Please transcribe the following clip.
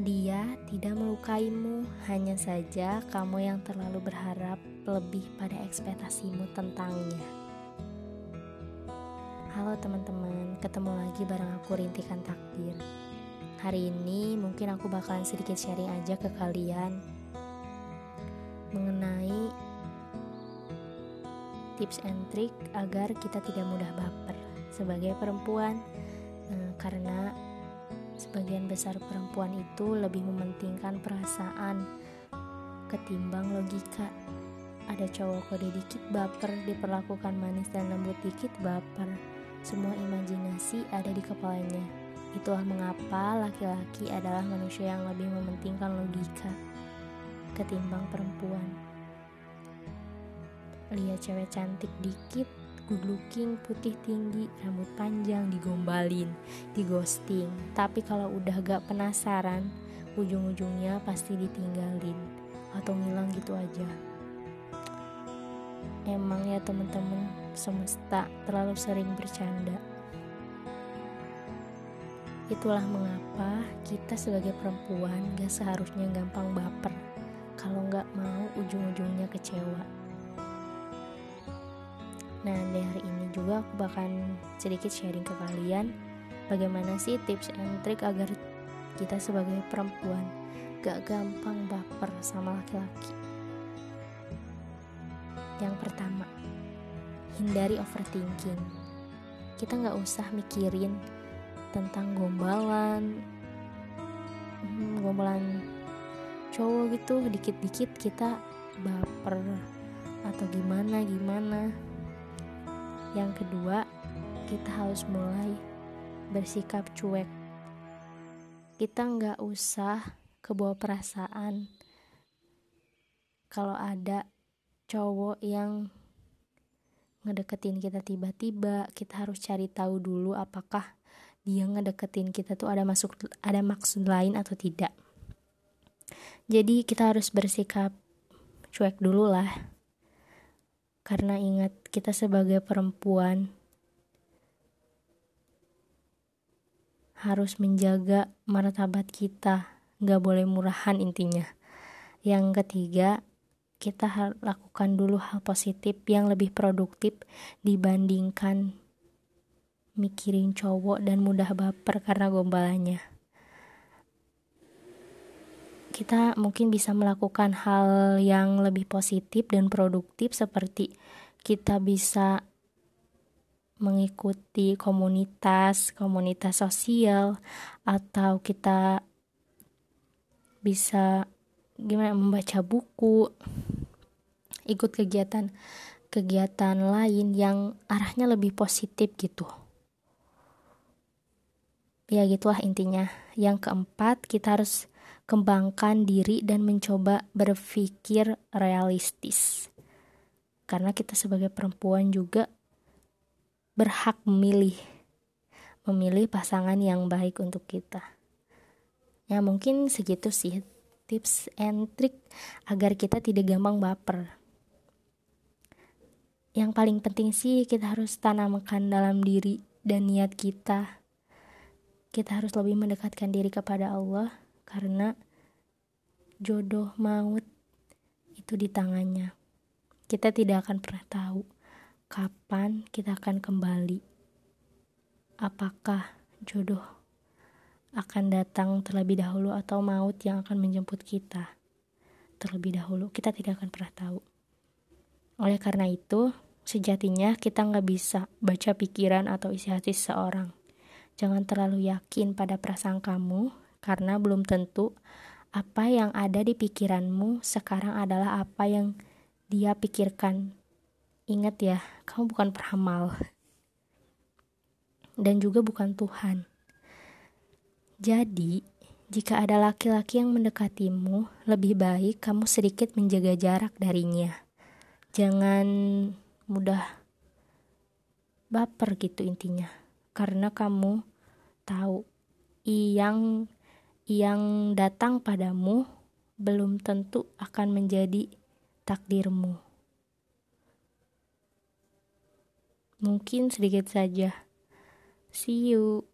Dia tidak melukaimu, hanya saja kamu yang terlalu berharap lebih pada ekspektasimu tentangnya. Halo teman-teman, ketemu lagi bareng aku Rintikan Takdir. Hari ini mungkin aku bakalan sedikit sharing aja ke kalian mengenai tips and trick agar kita tidak mudah baper sebagai perempuan eh, karena Sebagian besar perempuan itu lebih mementingkan perasaan ketimbang logika. Ada cowok kode dikit baper, diperlakukan manis dan lembut dikit baper. Semua imajinasi ada di kepalanya. Itulah mengapa laki-laki adalah manusia yang lebih mementingkan logika ketimbang perempuan. Lihat cewek cantik dikit, good looking, putih tinggi, rambut panjang, digombalin, digosting. Tapi kalau udah gak penasaran, ujung-ujungnya pasti ditinggalin atau ngilang gitu aja. Emang ya temen-temen, semesta terlalu sering bercanda. Itulah mengapa kita sebagai perempuan gak seharusnya gampang baper kalau gak mau ujung-ujungnya kecewa. Nah, di hari ini juga aku bakal sedikit sharing ke kalian bagaimana sih tips and trick agar kita sebagai perempuan gak gampang baper sama laki-laki. Yang pertama, hindari overthinking. Kita gak usah mikirin tentang gombalan, hmm, gombalan cowok gitu, dikit-dikit kita baper atau gimana gimana yang kedua, kita harus mulai bersikap cuek. Kita nggak usah kebawa perasaan kalau ada cowok yang ngedeketin kita tiba-tiba, kita harus cari tahu dulu apakah dia ngedeketin kita tuh ada masuk ada maksud lain atau tidak. Jadi kita harus bersikap cuek dulu lah karena ingat kita sebagai perempuan harus menjaga martabat kita. Nggak boleh murahan intinya. Yang ketiga kita lakukan dulu hal positif yang lebih produktif dibandingkan mikirin cowok dan mudah baper karena gombalannya kita mungkin bisa melakukan hal yang lebih positif dan produktif seperti kita bisa mengikuti komunitas, komunitas sosial atau kita bisa gimana membaca buku, ikut kegiatan kegiatan lain yang arahnya lebih positif gitu. Ya gitulah intinya. Yang keempat, kita harus kembangkan diri dan mencoba berpikir realistis. Karena kita sebagai perempuan juga berhak memilih memilih pasangan yang baik untuk kita. Ya mungkin segitu sih tips and trick agar kita tidak gampang baper. Yang paling penting sih kita harus tanamkan dalam diri dan niat kita. Kita harus lebih mendekatkan diri kepada Allah karena jodoh maut itu di tangannya. Kita tidak akan pernah tahu kapan kita akan kembali. Apakah jodoh akan datang terlebih dahulu atau maut yang akan menjemput kita terlebih dahulu. Kita tidak akan pernah tahu. Oleh karena itu, sejatinya kita nggak bisa baca pikiran atau isi hati seseorang. Jangan terlalu yakin pada perasaan kamu karena belum tentu apa yang ada di pikiranmu sekarang adalah apa yang dia pikirkan. Ingat ya, kamu bukan peramal dan juga bukan Tuhan. Jadi, jika ada laki-laki yang mendekatimu, lebih baik kamu sedikit menjaga jarak darinya. Jangan mudah baper gitu intinya. Karena kamu tahu yang yang datang padamu belum tentu akan menjadi takdirmu. Mungkin sedikit saja. See you.